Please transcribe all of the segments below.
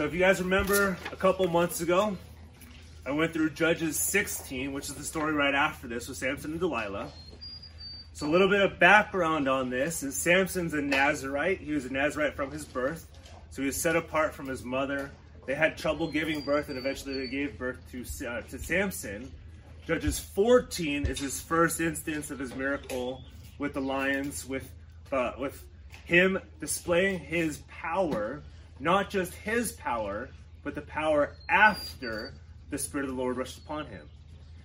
So if you guys remember a couple months ago, I went through Judges 16, which is the story right after this with Samson and Delilah. So a little bit of background on this is Samson's a Nazarite. He was a Nazarite from his birth. So he was set apart from his mother. They had trouble giving birth, and eventually they gave birth to, uh, to Samson. Judges 14 is his first instance of his miracle with the lions, with, uh, with him displaying his power, not just his power, but the power after the Spirit of the Lord rushed upon him.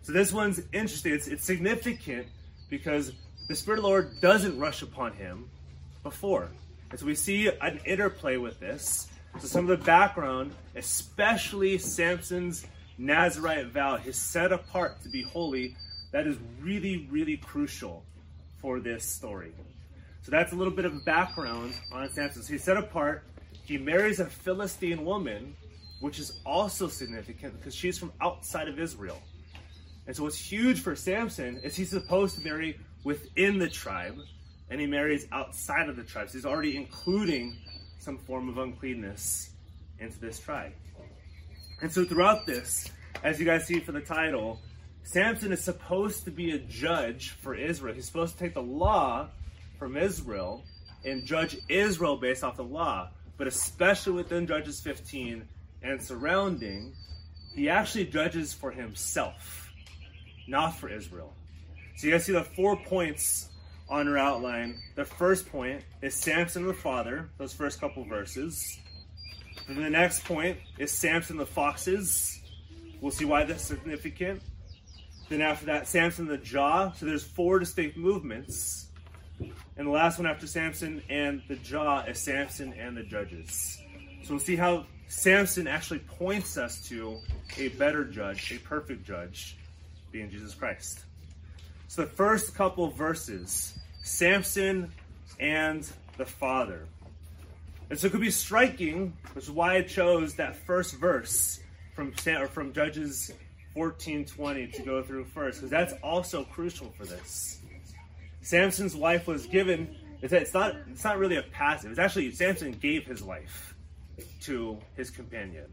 So this one's interesting. It's, it's significant because the Spirit of the Lord doesn't rush upon him before. And so we see an interplay with this. So some of the background, especially Samson's Nazarite vow, his set apart to be holy, that is really, really crucial for this story. So that's a little bit of background on Samson. So he's set apart. He marries a Philistine woman, which is also significant because she's from outside of Israel. And so what's huge for Samson is he's supposed to marry within the tribe, and he marries outside of the tribe. So he's already including some form of uncleanness into this tribe. And so throughout this, as you guys see for the title, Samson is supposed to be a judge for Israel. He's supposed to take the law from Israel and judge Israel based off the law. But especially within Judges 15 and surrounding, he actually judges for himself, not for Israel. So you guys see the four points on our outline. The first point is Samson the father, those first couple verses. Then the next point is Samson the foxes. We'll see why that's significant. Then after that, Samson the jaw. So there's four distinct movements. And the last one after Samson and the jaw is Samson and the judges. So we'll see how Samson actually points us to a better judge, a perfect judge, being Jesus Christ. So the first couple verses, Samson and the father. And so it could be striking, which is why I chose that first verse from from Judges 14:20 to go through first, because that's also crucial for this. Samson's life was given. It's not. It's not really a passive. It's actually Samson gave his life to his companion,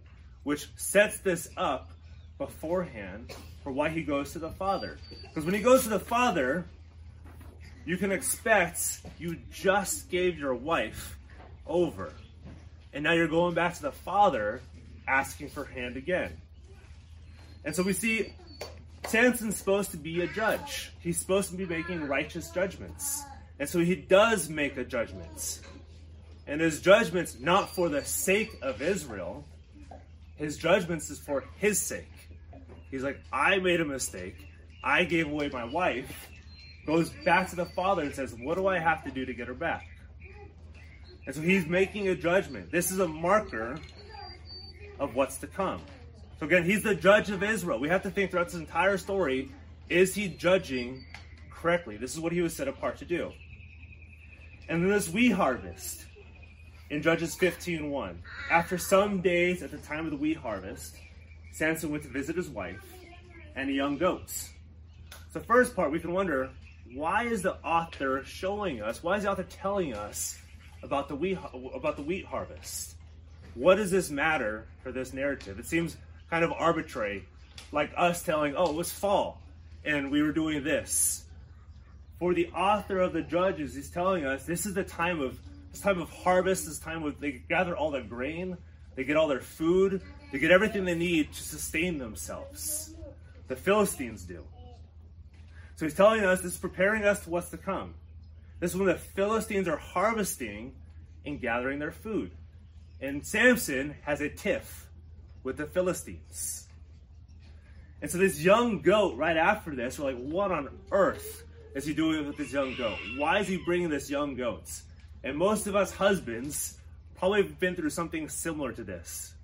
which sets this up beforehand for why he goes to the Father. Because when he goes to the Father, you can expect you just gave your wife over. And now you're going back to the Father asking for hand again. And so we see Samson's supposed to be a judge. He's supposed to be making righteous judgments. And so he does make a judgment. And his judgments not for the sake of Israel. His judgments is for his sake. He's like, I made a mistake. I gave away my wife. Goes back to the father and says, What do I have to do to get her back? And so he's making a judgment. This is a marker of what's to come. So again, he's the judge of Israel. We have to think throughout this entire story is he judging correctly? This is what he was set apart to do. And then this wheat harvest in Judges 15:1. After some days at the time of the wheat harvest, Samson went to visit his wife and the young goats. So, first part, we can wonder why is the author showing us, why is the author telling us about the wheat, about the wheat harvest? What does this matter for this narrative? It seems kind of arbitrary, like us telling, oh, it was fall and we were doing this. For the author of the Judges, he's telling us this is the time of this time of harvest, this time of they gather all their grain, they get all their food, they get everything they need to sustain themselves. The Philistines do. So he's telling us this is preparing us to what's to come. This is when the Philistines are harvesting and gathering their food. And Samson has a tiff with the Philistines. And so this young goat, right after this, we're like, what on earth is he doing with this young goat? Why is he bringing this young goat? And most of us husbands probably have been through something similar to this.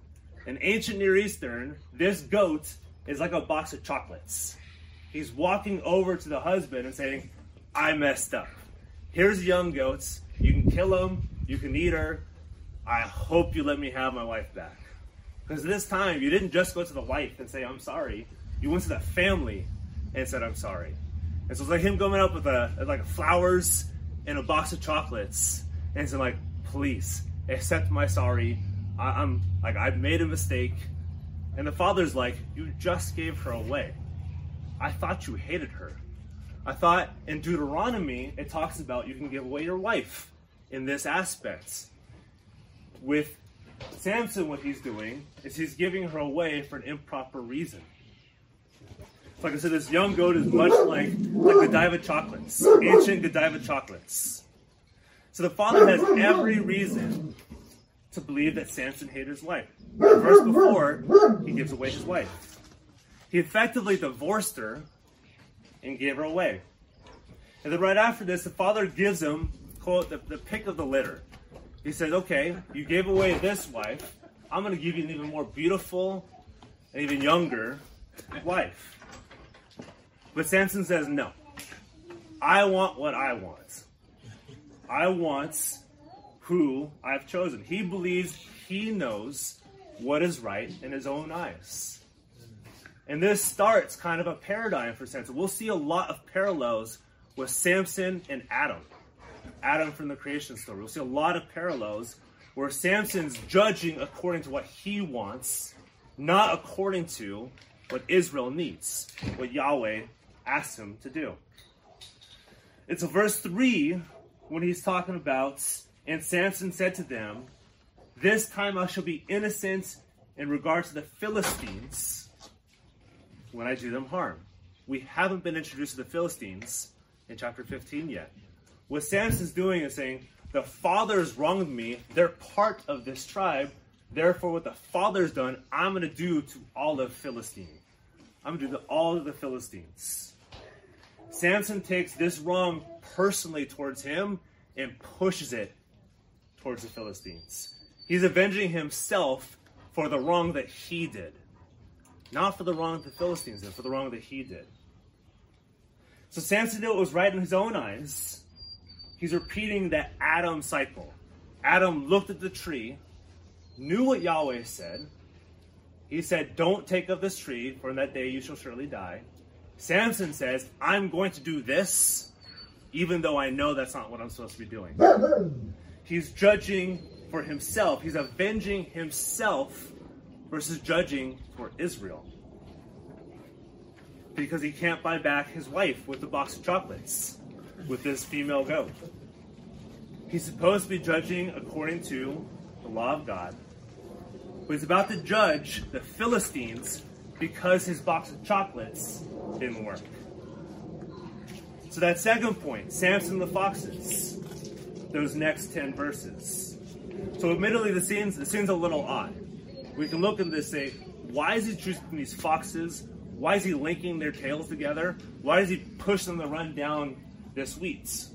In ancient Near Eastern, this goat is like a box of chocolates. He's walking over to the husband and saying, I messed up. Here's young goats. You can kill them. You can eat her. I hope you let me have my wife back. Because this time, you didn't just go to the wife and say, I'm sorry. You went to the family and said, I'm sorry. And so it's like him coming up with a, like flowers and a box of chocolates and saying like, please accept my sorry. I, I'm like, I've made a mistake. And the father's like, You just gave her away. I thought you hated her. I thought in Deuteronomy it talks about you can give away your wife in this aspect. With Samson, what he's doing is he's giving her away for an improper reason. Like I said, this young goat is much like, like Godiva chocolates, ancient Godiva chocolates. So the father has every reason to believe that Samson hated his wife. The before, he gives away his wife. He effectively divorced her and gave her away. And then right after this, the father gives him, quote, the, the pick of the litter. He says, okay, you gave away this wife. I'm going to give you an even more beautiful and even younger wife. But Samson says, no. I want what I want. I want who I've chosen. He believes he knows what is right in his own eyes. And this starts kind of a paradigm for Samson. We'll see a lot of parallels with Samson and Adam. Adam from the creation story. We'll see a lot of parallels where Samson's judging according to what he wants, not according to what Israel needs, what Yahweh asks him to do. It's verse 3 when he's talking about, and Samson said to them, This time I shall be innocent in regard to the Philistines when I do them harm. We haven't been introduced to the Philistines in chapter 15 yet. What Samson's doing is saying, The father's wronged me, they're part of this tribe. Therefore, what the father's done, I'm going to do to all of Philistine. I'm going to do to all of the Philistines. Samson takes this wrong personally towards him and pushes it towards the Philistines. He's avenging himself for the wrong that he did, not for the wrong the Philistines did, for the wrong that he did. So Samson knew it was right in his own eyes. He's repeating that Adam cycle. Adam looked at the tree, knew what Yahweh said. He said, Don't take of this tree, for in that day you shall surely die. Samson says, I'm going to do this, even though I know that's not what I'm supposed to be doing. He's judging for himself, he's avenging himself versus judging for Israel. Because he can't buy back his wife with a box of chocolates with this female goat. He's supposed to be judging according to the law of God. But he's about to judge the Philistines because his box of chocolates didn't work. So that second point, Samson the foxes, those next 10 verses. So admittedly the scene's the scene's a little odd. We can look at this and say, why is he choosing these foxes? Why is he linking their tails together? Why does he push them to run down this weeds?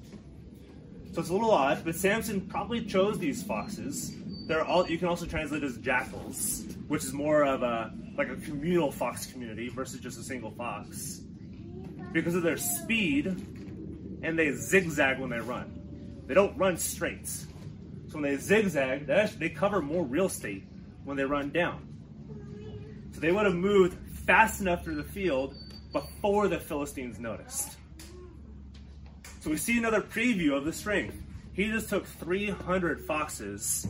So it's a little odd, but Samson probably chose these foxes. They're all you can also translate as jackals, which is more of a like a communal fox community versus just a single fox. Because of their speed, and they zigzag when they run. They don't run straight. So when they zigzag, they, actually, they cover more real estate when they run down. So they would have moved fast enough through the field before the Philistines noticed. So we see another preview of the strength. He just took 300 foxes,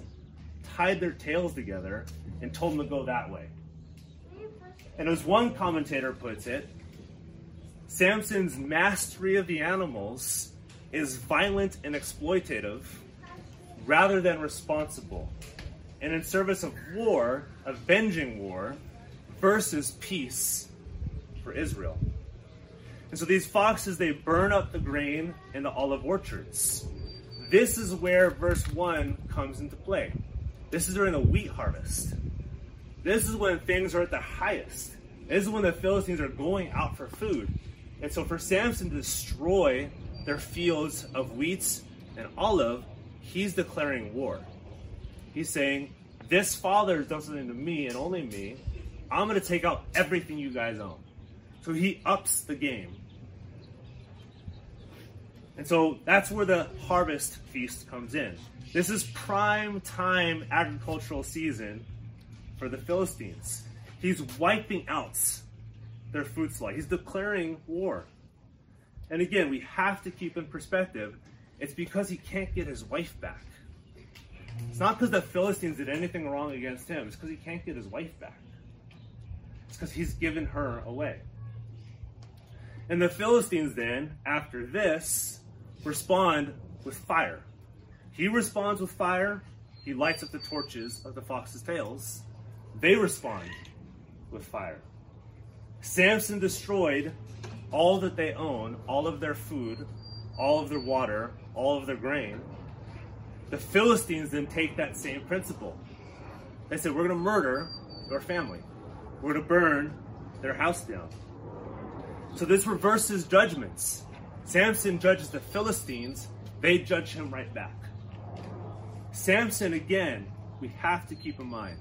tied their tails together, and told them to go that way. And as one commentator puts it, Samson's mastery of the animals is violent and exploitative rather than responsible, and in service of war, avenging war, versus peace for Israel. And so these foxes, they burn up the grain in the olive orchards. This is where verse 1 comes into play. This is during the wheat harvest. This is when things are at the highest. This is when the Philistines are going out for food. And so for Samson to destroy their fields of wheat and olive, he's declaring war. He's saying, This father has done something to me and only me. I'm going to take out everything you guys own. So he ups the game. And so that's where the harvest feast comes in. This is prime time agricultural season for the Philistines. He's wiping out their food supply. He's declaring war. And again, we have to keep in perspective, it's because he can't get his wife back. It's not because the Philistines did anything wrong against him, it's because he can't get his wife back. It's because he's given her away. And the Philistines then, after this, respond with fire. He responds with fire. He lights up the torches of the fox's tails. They respond with fire. Samson destroyed all that they own, all of their food, all of their water, all of their grain. The Philistines then take that same principle. They said, We're going to murder your family, we're going to burn their house down. So this reverses judgments. Samson judges the Philistines, they judge him right back. Samson, again, we have to keep in mind,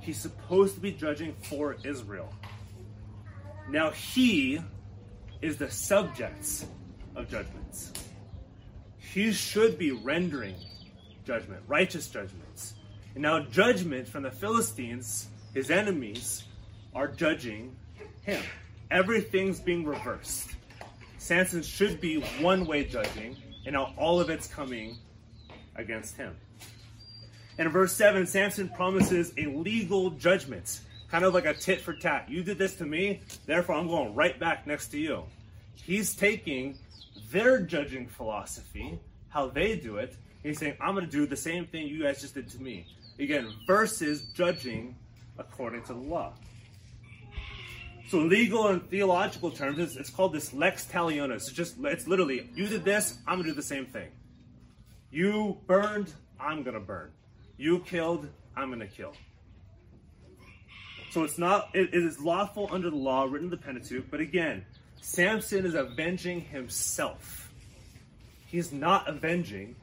he's supposed to be judging for Israel. Now he is the subjects of judgments. He should be rendering judgment, righteous judgments. And now judgment from the Philistines, his enemies, are judging him. Everything's being reversed. Samson should be one way judging, and now all of it's coming against him. And in verse 7, Samson promises a legal judgment, kind of like a tit for tat. You did this to me, therefore I'm going right back next to you. He's taking their judging philosophy, how they do it, he's saying, I'm going to do the same thing you guys just did to me. Again, versus judging according to the law. So legal and theological terms, it's, it's called this lex talionis. It's just it's literally you did this, I'm gonna do the same thing. You burned, I'm gonna burn. You killed, I'm gonna kill. So it's not it, it is lawful under the law written in the Pentateuch, but again, Samson is avenging himself. He's not avenging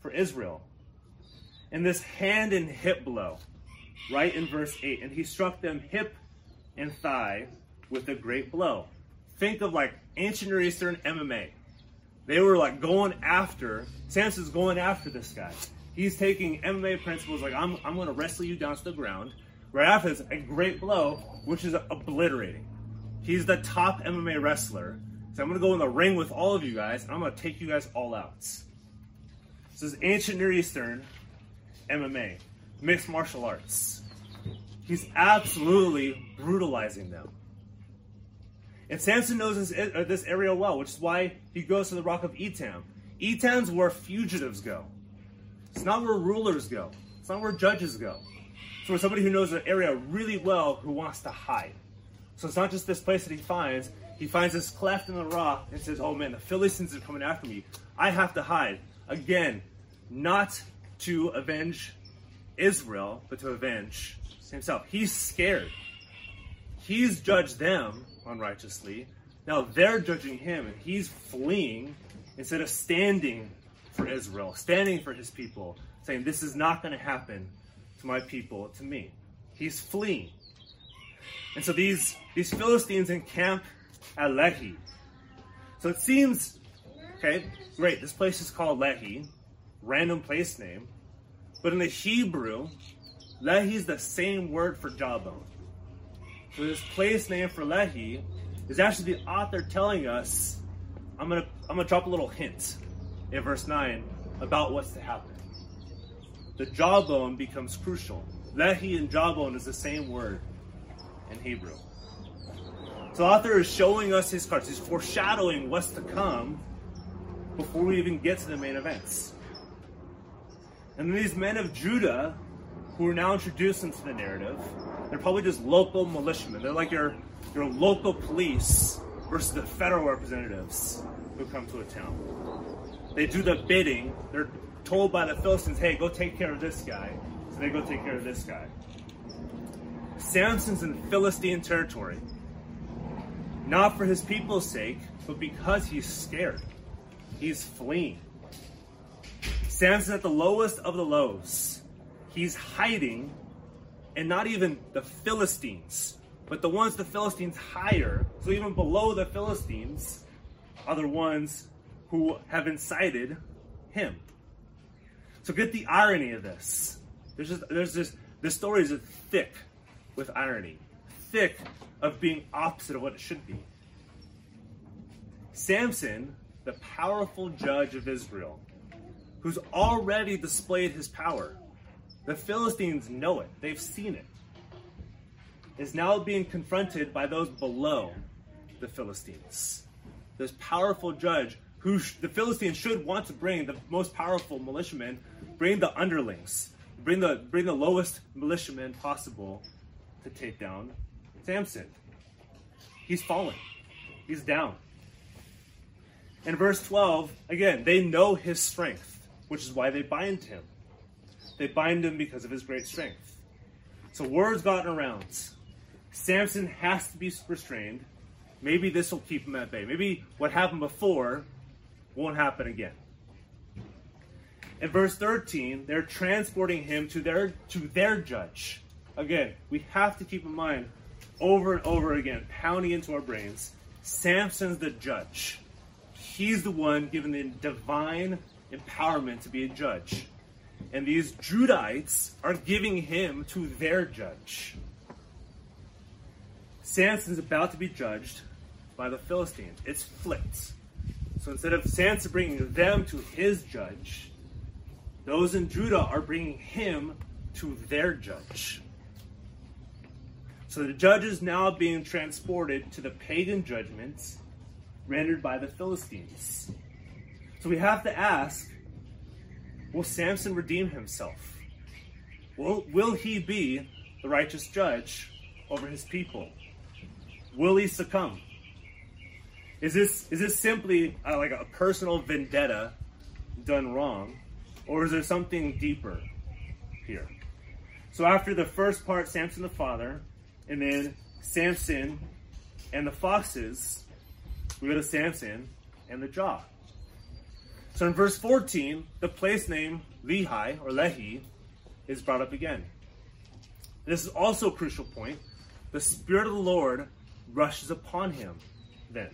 for Israel. And this hand and hip blow, right in verse 8, and he struck them hip and thigh with a great blow. Think of like ancient Near Eastern MMA. They were like going after, Samson's going after this guy. He's taking MMA principles like, I'm, I'm to wrestle you down to the ground. Right after this, a great blow, which is obliterating. He's the top MMA wrestler. So I'm to go in the ring with all of you guys, and I'm to take you guys all out. This is ancient Near Eastern MMA, mixed martial arts. He's absolutely brutalizing them. And Samson knows this, uh, this area well, which is why he goes to the rock of Etam. Etam's where fugitives go. It's not where rulers go. It's not where judges go. It's where somebody who knows the area really well who wants to hide. So it's not just this place that he finds. He finds this cleft in the rock and says, Oh man, the Philistines are coming after me. I have to hide. Again, not to avenge Israel, but to avenge himself. He's scared. He's judged them unrighteously. Now they're judging him, and he's fleeing instead of standing for Israel, standing for his people, saying, This is not going to happen to my people, to me. He's fleeing. And so these, these Philistines encamp at Lehi. So it seems, okay, great, this place is called Lehi, random place name. But in the Hebrew, Lehi is the same word for jawbone. So this place name for Lehi is actually the author telling us, I'm gonna I'm gonna drop a little hint in verse 9 about what's to happen. The jawbone becomes crucial. Lehi and jawbone is the same word in Hebrew. So the author is showing us his cards. He's foreshadowing what's to come before we even get to the main events. And these men of Judah who are now introduced into the narrative. They're probably just local militiamen. They're like your your local police versus the federal representatives who come to a town. They do the bidding. They're told by the Philistines, "Hey, go take care of this guy." So they go take care of this guy. Samson's in Philistine territory. Not for his people's sake, but because he's scared. He's fleeing. Samson's at the lowest of the lows he's hiding, and not even the Philistines, but the ones the Philistines hire, so even below the Philistines, are the ones who have incited him. So get the irony of this. There's just there's this this story is thick with irony, thick of being opposite of what it should be. Samson, the powerful judge of Israel, who's already displayed his power. The Philistines know it, they've seen it. Is now being confronted by those below the Philistines. This powerful judge who sh- the Philistines should want to bring the most powerful militiamen, bring the underlings, bring the bring the lowest militiamen possible to take down Samson. He's fallen. He's down. In verse 12, again, they know his strength, which is why they bind him. They bind him because of his great strength. So word's gotten around. Samson has to be restrained. Maybe this will keep him at bay. Maybe what happened before won't happen again. In verse 13, they're transporting him to their to their judge. Again, we have to keep in mind over and over again, pounding into our brains, Samson's the judge. He's the one given the divine empowerment to be a judge. And these Judites are giving him to their judge. Samson's about to be judged by the Philistines. It's flipped. So instead of Samson bringing them to his judge, those in Judah are bringing him to their judge. So the judge is now being transported to the pagan judgments rendered by the Philistines. So we have to ask will Samson redeem himself? Will, will he be the righteous judge over his people? Will he succumb? Is this is this simply uh, like a personal vendetta done wrong, or is there something deeper here? So after the first part, Samson the father, and then Samson and the foxes, we go to Samson and the jaw. So in verse 14, the place name Lehi or Lehi is brought up again. This is also a crucial point. The Spirit of the Lord rushes upon him then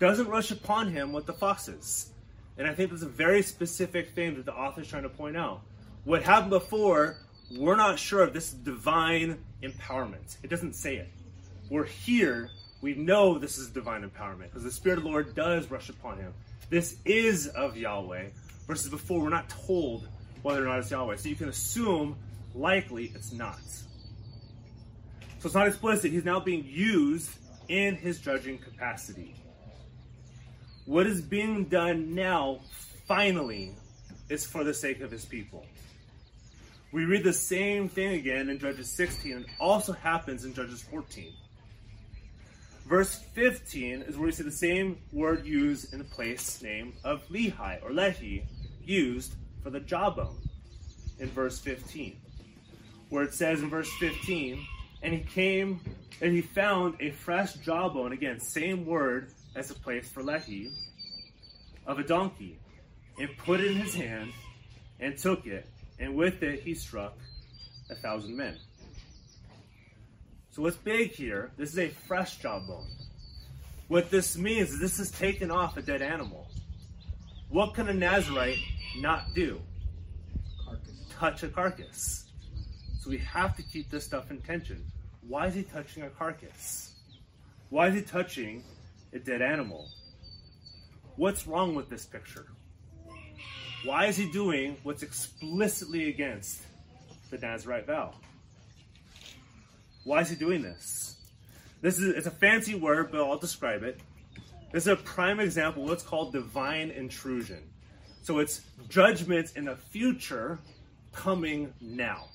doesn't rush upon him with the foxes. And I think that's a very specific thing that the author is trying to point out. What happened before, we're not sure if this divine empowerment. It doesn't say it. We're here, we know this is divine empowerment because the Spirit of the Lord does rush upon him. This is of Yahweh, versus before we're not told whether or not it's Yahweh. So you can assume likely it's not. So it's not explicit. He's now being used in his judging capacity. What is being done now, finally, is for the sake of his people. We read the same thing again in Judges 16 and also happens in Judges 14. Verse 15 is where we see the same word used in the place name of Lehi or Lehi, used for the jawbone in verse 15. Where it says in verse 15, and he came and he found a fresh jawbone, again, same word as the place for Lehi, of a donkey, and put it in his hand, and took it, and with it he struck a thousand men. So what's big here, this is a fresh jawbone. What this means is this is taken off a dead animal. What can a Nazarite not do? Carcass. Touch a carcass. So we have to keep this stuff in tension. Why is he touching a carcass? Why is he touching a dead animal? What's wrong with this picture? Why is he doing what's explicitly against the Nazarite vow? Why is he doing this? This is it's a fancy word, but I'll describe it. This is a prime example of what's called divine intrusion. So it's judgments in the future coming now.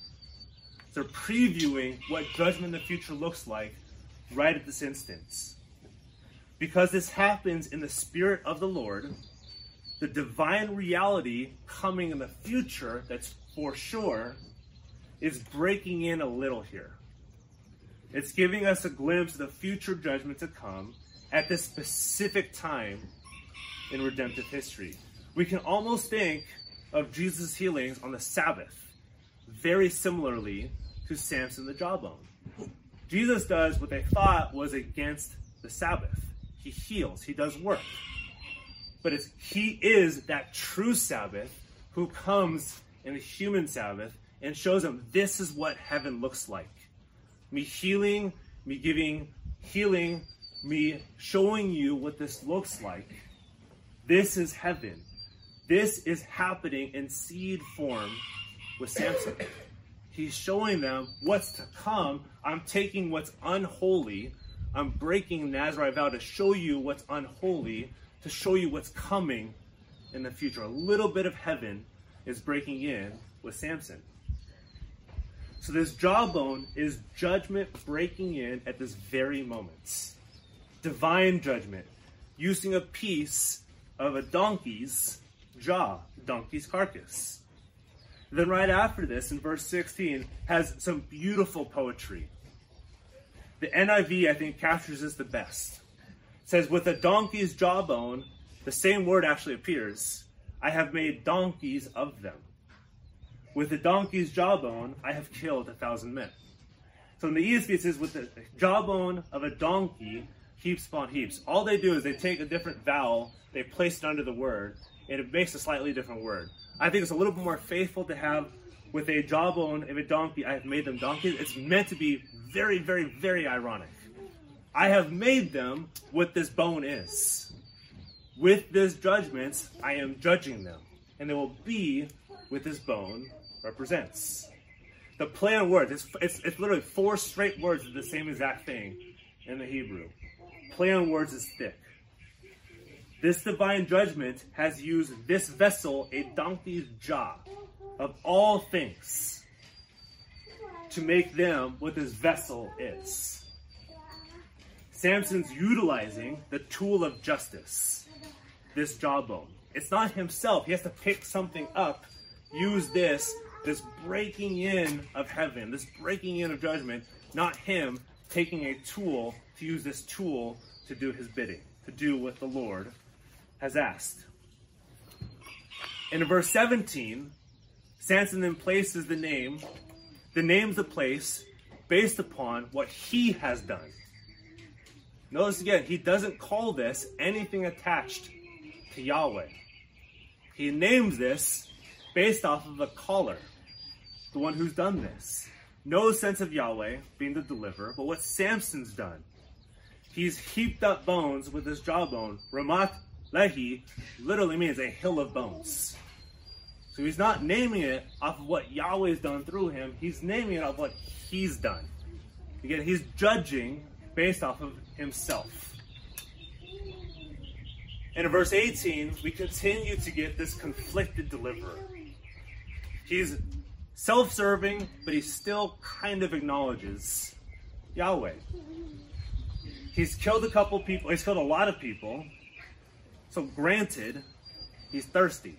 They're previewing what judgment in the future looks like right at this instance. Because this happens in the Spirit of the Lord, the divine reality coming in the future, that's for sure, is breaking in a little here. It's giving us a glimpse of the future judgment to come at this specific time in redemptive history. We can almost think of Jesus' healings on the Sabbath very similarly to Samson the jawbone. Jesus does what they thought was against the Sabbath. He heals, he does work. But it's he is that true Sabbath who comes in the human Sabbath and shows them this is what heaven looks like. Me healing, me giving healing, me showing you what this looks like. This is heaven. This is happening in seed form with Samson. He's showing them what's to come. I'm taking what's unholy. I'm breaking Nazarite vow to show you what's unholy, to show you what's coming in the future. A little bit of heaven is breaking in with Samson. So this jawbone is judgment breaking in at this very moment. Divine judgment, using a piece of a donkey's jaw, donkey's carcass. Then right after this, in verse 16, has some beautiful poetry. The NIV, I think, captures this the best. It says, with a donkey's jawbone, the same word actually appears. I have made donkeys of them. With a donkey's jawbone, I have killed a thousand men. So in the ESV, it says, with the jawbone of a donkey, heaps upon heaps. All they do is they take a different vowel, they place it under the word, and it makes a slightly different word. I think it's a little bit more faithful to have with a jawbone of a donkey, I have made them donkeys. It's meant to be very, very, very ironic. I have made them what this bone is. With this judgment, I am judging them. And they will be with this bone represents. The play on words, it's, it's, it's literally four straight words of the same exact thing in the Hebrew. Play on words is thick. This divine judgment has used this vessel, a donkey's jaw, of all things, to make them what this vessel is. Samson's utilizing the tool of justice, this jawbone. It's not himself. He has to pick something up, use this, this breaking in of heaven, this breaking in of judgment, not him taking a tool to use this tool to do his bidding, to do what the Lord has asked. In verse 17, Samson then places the name, the name's the place based upon what he has done. Notice again, he doesn't call this anything attached to Yahweh. He names this based off of the caller, the one who's done this. No sense of Yahweh being the deliverer, but what Samson's done. He's heaped up bones with his jawbone. Ramat Lehi literally means a hill of bones. So he's not naming it off of what Yahweh's done through him, he's naming it off what he's done. Again, he's judging based off of himself. And in verse 18, we continue to get this conflicted deliverer. He's self serving, but he still kind of acknowledges Yahweh. He's killed a couple people, he's killed a lot of people, so granted, he's thirsty.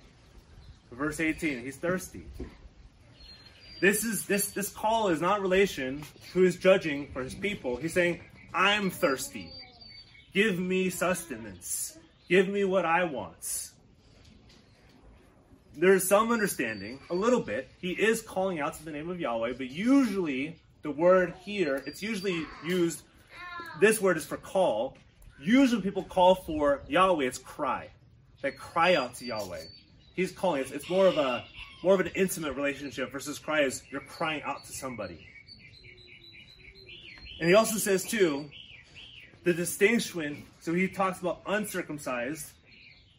Verse 18, he's thirsty. This is this this call is not relation who is judging for his people. He's saying, I'm thirsty. Give me sustenance. Give me what I want. There's some understanding, a little bit. He is calling out to the name of Yahweh, but usually the word here, it's usually used, this word is for call, Usually people call for Yahweh, it's cry. They cry out to Yahweh. He's calling it's, it's more of a more of an intimate relationship versus cry is you're crying out to somebody. And he also says too, the distinction, so he talks about uncircumcised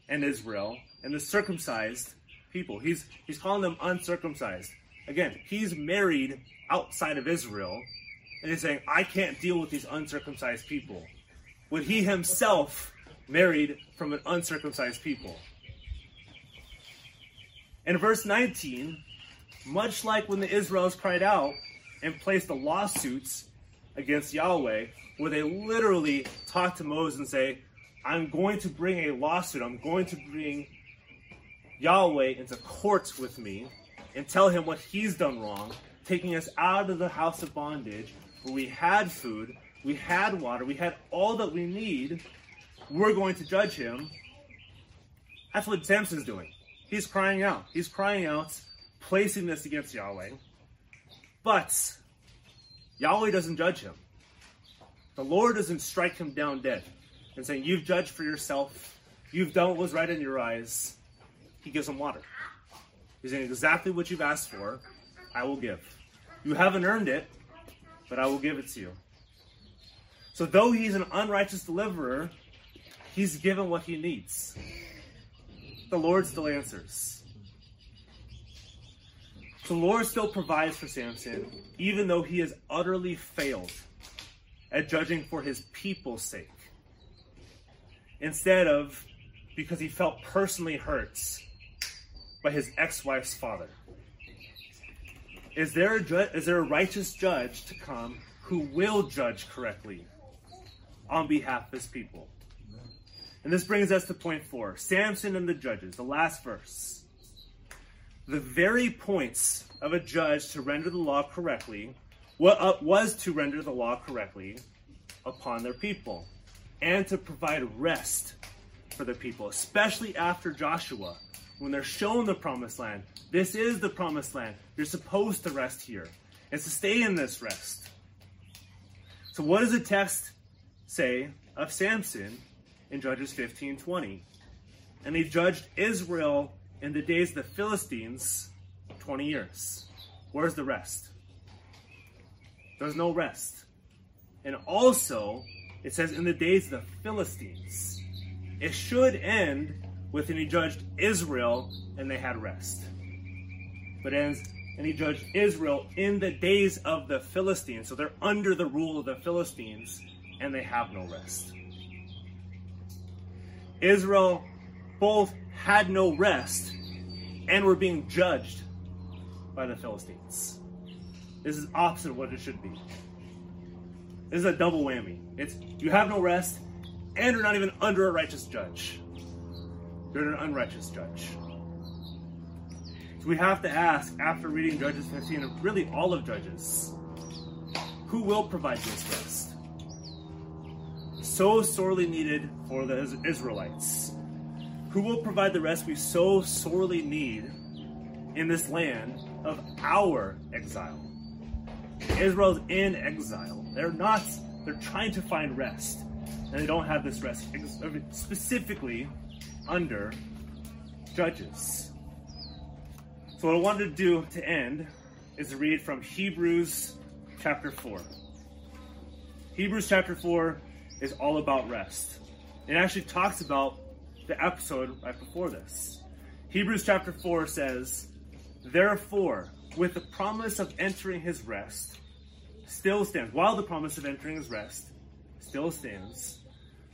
and Israel and the circumcised people. He's he's calling them uncircumcised. Again, he's married outside of Israel, and he's saying, I can't deal with these uncircumcised people when he himself married from an uncircumcised people. In verse 19, much like when the Israelites cried out and placed the lawsuits against Yahweh, where they literally talk to Moses and say, I'm going to bring a lawsuit, I'm going to bring Yahweh into courts with me and tell him what he's done wrong, taking us out of the house of bondage where we had food, we had water, we had all that we need, we're going to judge him. That's what Samson's doing. He's crying out. He's crying out, placing this against Yahweh. But Yahweh doesn't judge him. The Lord doesn't strike him down dead and saying, You've judged for yourself. You've done what was right in your eyes. He gives him water. He's saying, Exactly what you've asked for, I will give. You haven't earned it, but I will give it to you. So though he's an unrighteous deliverer, he's given what he needs. the Lord still answers. The Lord still provides for Samson, even though he has utterly failed at judging for his people's sake. Instead of because he felt personally hurt by his ex wife's father. Is there, a ju- is there a righteous judge to come who will judge correctly on behalf of his people? And this brings us to point four Samson and the judges, the last verse. The very points of a judge to render the law correctly what uh, was to render the law correctly upon their people and to provide rest for the people, especially after Joshua, when they're shown the promised land. This is the promised land. You're supposed to rest here and to stay in this rest. So, what does the text say of Samson in Judges 15 20? And he judged Israel in the days of the Philistines 20 years. Where's the rest? There's no rest. And also, it says in the days of the Philistines. It should end with and he judged Israel and they had rest. But ends and he judged Israel in the days of the Philistines. So they're under the rule of the Philistines and they have no rest. Israel both had no rest and were being judged by the Philistines. This is opposite of what it should be. This is a double whammy. It's you have no rest and you're not even under a righteous judge. You're an unrighteous judge. So we have to ask, after reading Judges 15, and really all of Judges, who will provide this rest? So sorely needed for the Israelites. Who will provide the rest we so sorely need in this land of our exile? Israel's in exile. They're not, they're trying to find rest and they don't have this rest specifically under Judges. So, what I wanted to do to end is read from Hebrews chapter 4. Hebrews chapter 4 is all about rest. It actually talks about the episode right before this. Hebrews chapter 4 says, Therefore, with the promise of entering his rest, still stands, while the promise of entering his rest still stands,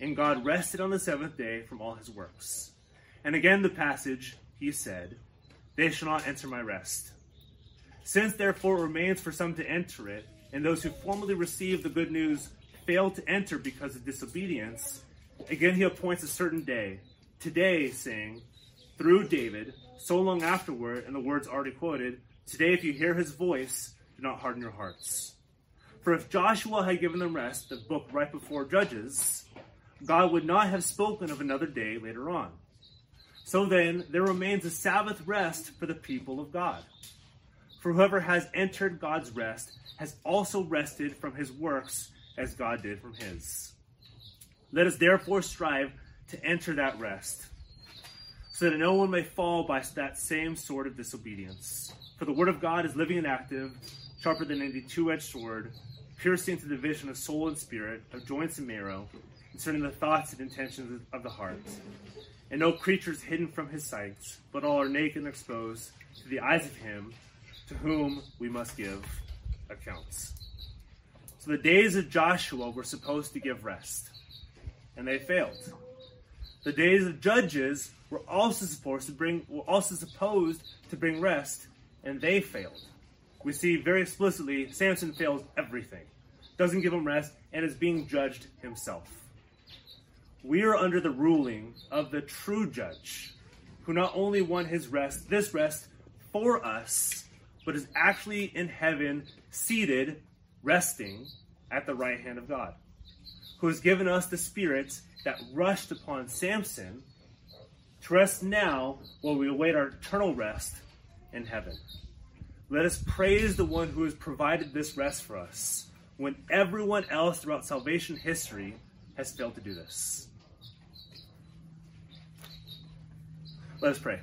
and God rested on the seventh day from all his works. And again, the passage, he said, They shall not enter my rest. Since therefore it remains for some to enter it, and those who formerly received the good news failed to enter because of disobedience, again he appoints a certain day, today, saying, through David, so long afterward, in the words already quoted, Today, if you hear his voice, do not harden your hearts. For if Joshua had given them rest, the book right before Judges, God would not have spoken of another day later on. So then, there remains a Sabbath rest for the people of God. For whoever has entered God's rest has also rested from his works as God did from his. Let us therefore strive to enter that rest, so that no one may fall by that same sort of disobedience. For the word of God is living and active, sharper than any two edged sword, piercing to the division of soul and spirit, of joints and marrow concerning the thoughts and intentions of the heart. And no creature is hidden from his sight, but all are naked and exposed to the eyes of him to whom we must give accounts. So the days of Joshua were supposed to give rest, and they failed. The days of Judges were also supposed to bring were also supposed to bring rest, and they failed. We see very explicitly Samson fails everything, doesn't give him rest, and is being judged himself we are under the ruling of the true judge, who not only won his rest, this rest for us, but is actually in heaven, seated, resting at the right hand of God, who has given us the spirits that rushed upon Samson to rest now while we await our eternal rest in heaven. Let us praise the one who has provided this rest for us when everyone else throughout salvation history has failed to do this. Let us pray.